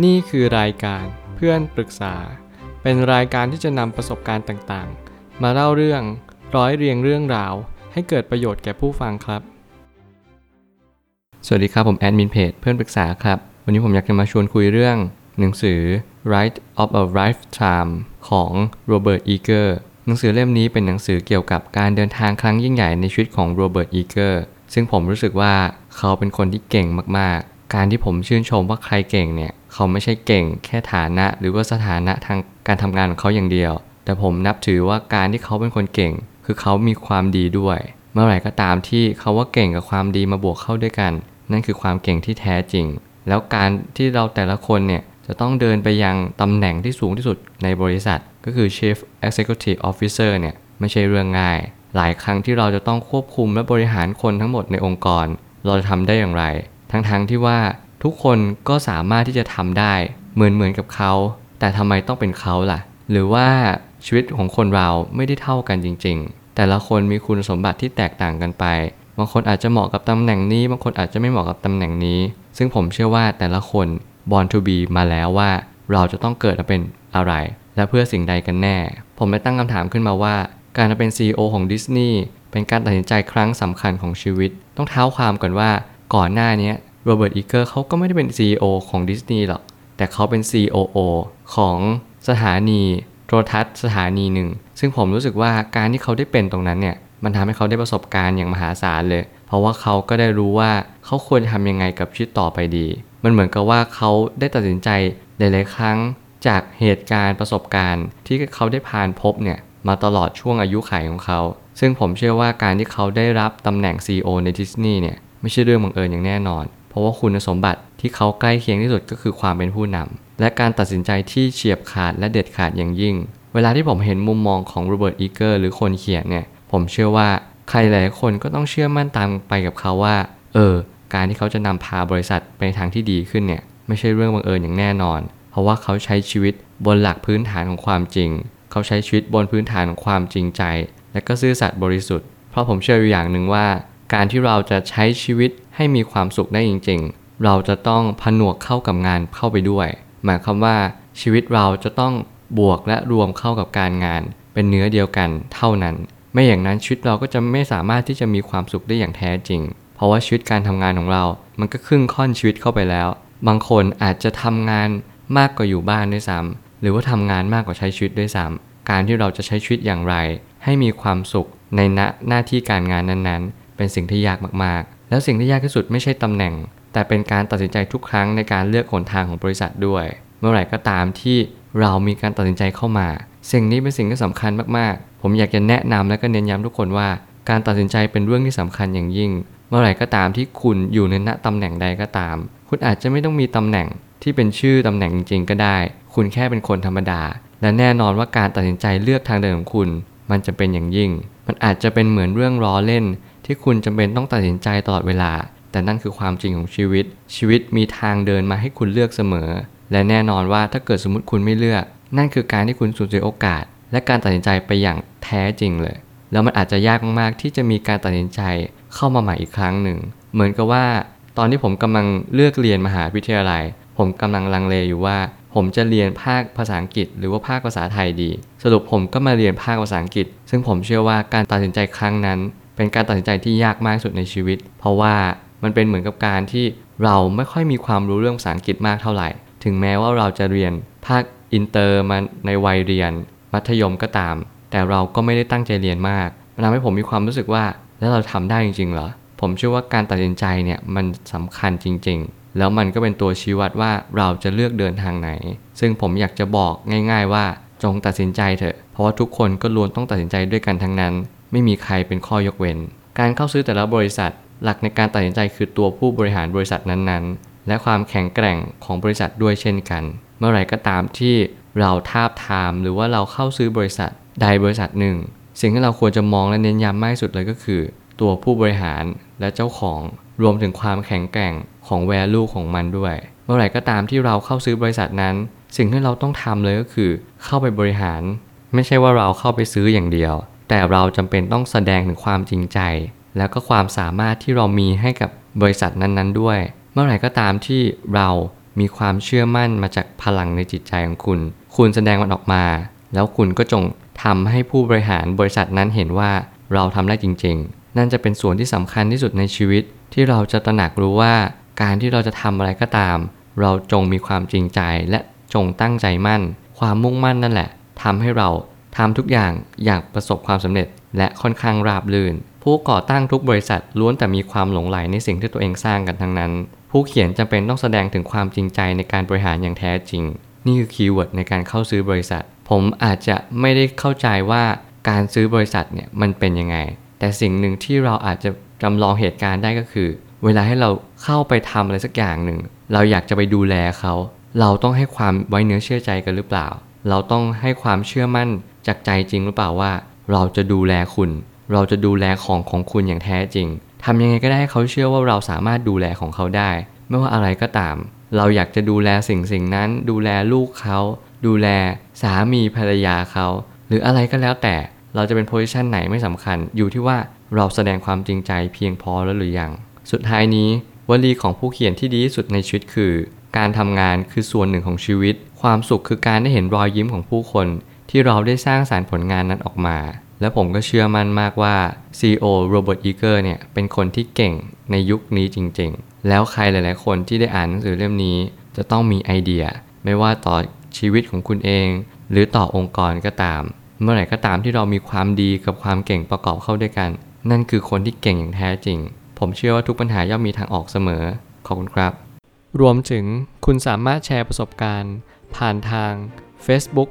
นี่คือรายการเพื่อนปรึกษา เป็นรายการที่จะนำประสบการณ์ต่างๆ มาเล่าเรื่องร้อยเรียงเรื่องราว ให้เกิดประโยชน์แก่ผู้ฟังครับ สวัสดีครับผมแอดมินเพจเพื่อนปรึกษาครับ วันนี้ผมอยากจะมาชวนคุยเรื่อง หนังสือ Ride of a Lifetime ของโรเบิร์ตอีเกอร์หนังสือเล่มนี้เป็นหนังสือเกี่ยวกับการเดินทางครั้งยิ่งใหญ่ในชีวิตของโรเบิร์ตอีเกอร์ซึ่งผมรู้สึกว่าเขาเป็นคนที่เก่งมากๆ การที่ผมชื่นชมว่าใครเก่งเนี่ย เขาไม่ใช่เก่งแค่ฐานะ หรือว่าสถานะทางการทำงานของเขาอย่างเดียว แต่ผมนับถือว่าการที่เขาเป็นคนเก่ง คือเขามีความดีด้วย เมื่อไหร่ก็ตามที่เขาว่าเก่งกับความดีมาบวกเข้าด้วยกัน นั่นคือความเก่งที่แท้จริง แล้วการที่เราแต่ละคนเนี่ยจะต้องเดินไปยังตำแหน่งที่สูงที่สุดในบริษัท ก็คือ Chief Executive Officer เนี่ยไม่ใช่เรื่องง่าย หลายครั้งที่เราจะต้องควบคุมและบริหารคนทั้งหมดในองค์กร เราจะทำได้อย่างไร ทั้งๆทที่ว่า ทุกคนก็สามารถที่จะทำได้เหมือนเหมือนกับเขา แต่ทำไมต้องเป็นเขาล่ะ หรือว่าชีวิตของคนเราไม่ได้เท่ากันจริง ๆ แต่ละคนมีคุณสมบัติที่แตกต่างกันไป บางคนอาจจะเหมาะกับตำแหน่งนี้ บางคนอาจจะไม่เหมาะกับตำแหน่งนี้ ซึ่งผมเชื่อว่าแต่ละคน born to be มาแล้วว่า เราจะต้องเกิดมาเป็นอะไร และเพื่อสิ่งใดกันแน่ ผมได้ตั้งคำถามขึ้นมาว่า การมาเป็น CEO ของดิสนีย์เป็นการตัดสินใจครั้งสำคัญของชีวิต ต้องเท้าความก่อนว่าก่อนหน้านี้ โรเบิร์ตอีเกอร์เขาก็ไม่ได้เป็น CEO ของดิสนีย์หรอก แต่เขาเป็น COO ของสถานีโทรทัศน์สถานีหนึ่ง ซึ่งผมรู้สึกว่าการที่เขาได้เป็นตรงนั้นเนี่ย มันทำให้เขาได้ประสบการณ์อย่างมหาศาลเลย เพราะว่าเขาก็ได้รู้ว่าเขาควรทำยังไงกับชีวิตต่อไปดี มันเหมือนกับว่าเขาได้ตัดสินใจหลายๆครั้งจากเหตุการณ์ประสบการณ์ที่เขาได้ผ่านพบเนี่ยมาตลอดช่วงอายุขัยของเขา ซึ่งผมเชื่อว่าการที่เขาได้รับตำแหน่ง CEO ในดิสนีย์เนี่ยไม่ใช่เรื่องบังเอิญอย่างแน่นอน เพราะว่าคุณสมบัติที่เขาใกล้เคียงที่สุดก็คือความเป็นผู้นำและการตัดสินใจที่เฉียบขาดและเด็ดขาดอย่างยิ่ง เวลาที่ผมเห็นมุมมองของโรเบิร์ตอีเกอร์หรือคนเขียนเนี่ย ผมเชื่อว่าใครหลายคนก็ต้องเชื่อมั่นตามไปกับเขาว่า เออ การที่เขาจะนำพาบริษัทไปทางที่ดีขึ้นเนี่ยไม่ใช่เรื่องบังเอิญอย่างแน่นอน เพราะว่าเขาใช้ชีวิตบนหลักพื้นฐานของความจริง เขาใช้ชีวิตบนพื้นฐานของความจริงใจ และก็ซื่อสัตย์บริสุทธิ์ เพราะผมเชื่ออยู่อย่างหนึ่งว่า การที่เราจะใช้ชีวิต ให้มีความสุขได้จริง ๆ เราจะต้องผนวกเข้ากับงานเข้าไปด้วย หมายความว่าชีวิตเราจะต้องบวกและรวมเข้ากับการงาน เป็นเนื้อเดียวกันเท่านั้น ไม่อย่างนั้นชีวิตเราก็จะไม่สามารถที่จะมีความสุขได้อย่างแท้จริง เพราะว่าชีวิตการทำงานของเรา มันก็ครึ่งค่อนชีวิตเข้าไปแล้ว บางคนอาจจะทำงานมากกว่าอยู่บ้านด้วยซ้ำหรือว่าทำงานมากกว่าใช้ชีวิตด้วยซ้ำการที่เราจะใช้ชีวิตอย่างไร ให้มีความสุขในณหน้าที่การงานนั้นๆ เป็นสิ่งที่ยากมากๆ แล้วสิ่งที่ยากที่สุดไม่ใช่ตำแหน่ง แต่เป็นการตัดสินใจทุกครั้งในการเลือกหนทางของบริษัทด้วย เมื่อไหร่ก็ตามที่เรามีการตัดสินใจเข้ามา สิ่งนี้เป็นสิ่งที่สำคัญมากๆ ผมอยากจะแนะนำและก็เน้นย้ำทุกคนว่า การตัดสินใจเป็นเรื่องที่สำคัญอย่างยิ่ง เมื่อไหร่ก็ตามที่คุณอยู่ในณตำแหน่งใดก็ตาม คุณอาจจะไม่ต้องมีตำแหน่งที่เป็นชื่อตำแหน่งจริงๆก็ได้ คุณแค่เป็นคนธรรมดา และแน่นอนว่าการตัดสินใจเลือกทางเดินของคุณ มันจะเป็นอย่างยิ่ง มันอาจจะเป็นเหมือนเรื่องล้อเล่น ที่คุณจำเป็นต้องตัดสินใจตลอดเวลา แต่นั่นคือความจริงของชีวิต ชีวิตมีทางเดินมาให้คุณเลือกเสมอ และแน่นอนว่าถ้าเกิดสมมติคุณไม่เลือก นั่นคือการที่คุณสูญเสียโอกาส และการตัดสินใจไปอย่างแท้จริงเลย แล้วมันอาจจะยากมากๆ ที่จะมีการตัดสินใจเข้ามาใหม่อีกครั้งหนึ่ง เหมือนกับว่า ตอนที่ผมกำลังเลือกเรียนมหาวิทยาลัย ผมกำลังลังเลอยู่ว่า ผมจะเรียนภาคภาษาอังกฤษ หรือว่าภาคภาษาไทยดี สรุปผมก็มาเรียนภาคภาษาอังกฤษ ซึ่งผมเชื่อว่าการตัดสินใจครั้งนั้น เป็นการตัดสินใจที่ยากมากสุดในชีวิต เพราะว่ามันเป็นเหมือนกับการที่เราไม่ค่อยมีความรู้เรื่องภาษาอังกฤษมากเท่าไหร่ ถึงแม้ว่าเราจะเรียนภาคอินเตอร์มาในวัยเรียน มัธยมก็ตาม แต่เราก็ไม่ได้ตั้งใจเรียนมากมันทำให้ผมมีความรู้สึกว่าแล้วเราทำได้จริงๆเหรอ ผมเชื่อว่าการตัดสินใจเนี่ยมันสำคัญจริง ๆ แล้วมันก็เป็นตัวชี้วัดว่าเราจะเลือกเดินทางไหน ซึ่งผมอยากจะบอกง่าย ๆ ว่าจงตัดสินใจเถอะ เพราะว่าทุกคนก็ล้วนต้องตัดสินใจด้วยกันทั้งนั้น ไม่มีใครเป็นข้อยกเว้น การเข้าซื้อแต่ละบริษัท หลักในการตัดสินใจคือตัวผู้บริหารบริษัทนั้นๆ และความแข็งแกร่งของบริษัทด้วยเช่นกัน เมื่อไหร่ก็ตามที่เราทาบทามหรือว่าเราเข้าซื้อบริษัทใดบริษัทหนึ่ง สิ่งที่เราควรจะมองและเน้นย้ำมากที่สุดเลยก็คือ ตัวผู้บริหารและเจ้าของรวมถึงความแข็งแกร่งของ value ของมันด้วย เมื่อไหร่ก็ตามที่เราเข้าซื้อบริษัทนั้น สิ่งที่เราต้องทำเลยก็คือ เข้าไปบริหาร ไม่ใช่ว่าเราเข้าไปซื้ออย่างเดียว แต่เราจำเป็นต้องแสดงถึงความจริงใจ แล้วก็ความสามารถที่เรามีให้กับบริษัทนั้นๆด้วย เมื่อไหร่ก็ตามที่เรามีความเชื่อมั่นมาจากพลังในจิตใจของคุณ คุณแสดงมันออกมา แล้วคุณก็จงทำให้ผู้บริหารบริษัทนั้นเห็นว่าเราทำได้จริง ๆ นั่นจะเป็นส่วนที่สำคัญที่สุดในชีวิต ที่เราจะตระหนักรู้ว่าการที่เราจะทำอะไรก็ตาม เราจงมีความจริงใจและจงตั้งใจมั่น ความมุ่งมั่นนั่นแหละทำให้เรา ทำทุกอย่างอย่างประสบความสำเร็จ และค่อนข้างราบรื่น ผู้ก่อตั้งทุกบริษัทล้วนแต่มีความหลงใหลในสิ่งที่ตัวเองสร้างกันทั้งนั้น ผู้เขียนจำเป็นต้องแสดงถึงความจริงใจในการบริหารอย่างแท้จริง นี่คือ keyword ในการเข้าซื้อบริษัท ผมอาจจะไม่ได้เข้าใจว่าการซื้อบริษัทเนี่ยมันเป็นยังไง แต่สิ่งหนึ่งที่เราอาจจะจำลองเหตุการณ์ได้ก็คือ เวลาให้เราเข้าไปทำอะไรสักอย่างหนึ่ง เราอยากจะไปดูแลเขา เราต้องให้ความไว้เนื้อเชื่อใจกันหรือเปล่า เราต้องให้ความเชื่อมั่น จากใจจริงหรือเปล่าว่า เราจะดูแลคุณ เราจะดูแลของของคุณอย่างแท้จริงทำยังไงก็ได้ให้เขาเชื่อว่าเราสามารถดูแลของเขาได้ ไม่ว่าอะไรก็ตาม เราอยากจะดูแลสิ่งสิ่งนั้น ดูแลลูกเขา ดูแลสามีภรรยาเขา หรืออะไรก็แล้วแต่เราจะเป็น position ไหนไม่สำคัญ อยู่ที่ว่าเราแสดงความจริงใจเพียงพอแล้วหรือยัง สุดท้ายนี้วลีของผู้เขียนที่ดีที่สุดในชีวิตคือ การทำงานคือส่วนหนึ่งของชีวิต ความสุขคือการได้เห็นรอยยิ้มของผู้คน ที่เราได้สร้างสรรค์ผลงานนั้นออกมา และผมก็เชื่อมั่นมากว่า CEO โรเบิร์ตอีเกอร์เนี่ยเป็นคนที่เก่งในยุคนี้จริงๆ แล้วใครหลายๆ คนที่ได้อ่านหนังสือเล่มนี้ จะต้องมีไอเดีย ไม่ว่าต่อชีวิตของคุณเอง หรือต่อองค์กรก็ตาม เมื่อไหร่ก็ตามที่เรามีความดีกับความเก่งประกอบเข้าด้วยกัน นั่นคือคนที่เก่งอย่างแท้จริง ผมเชื่อว่าทุกปัญหาย่อมมีทางออกเสมอขอบคุณครับ รวมถึงคุณสามารถแชร์ประสบการณ์ ผ่านทาง Facebook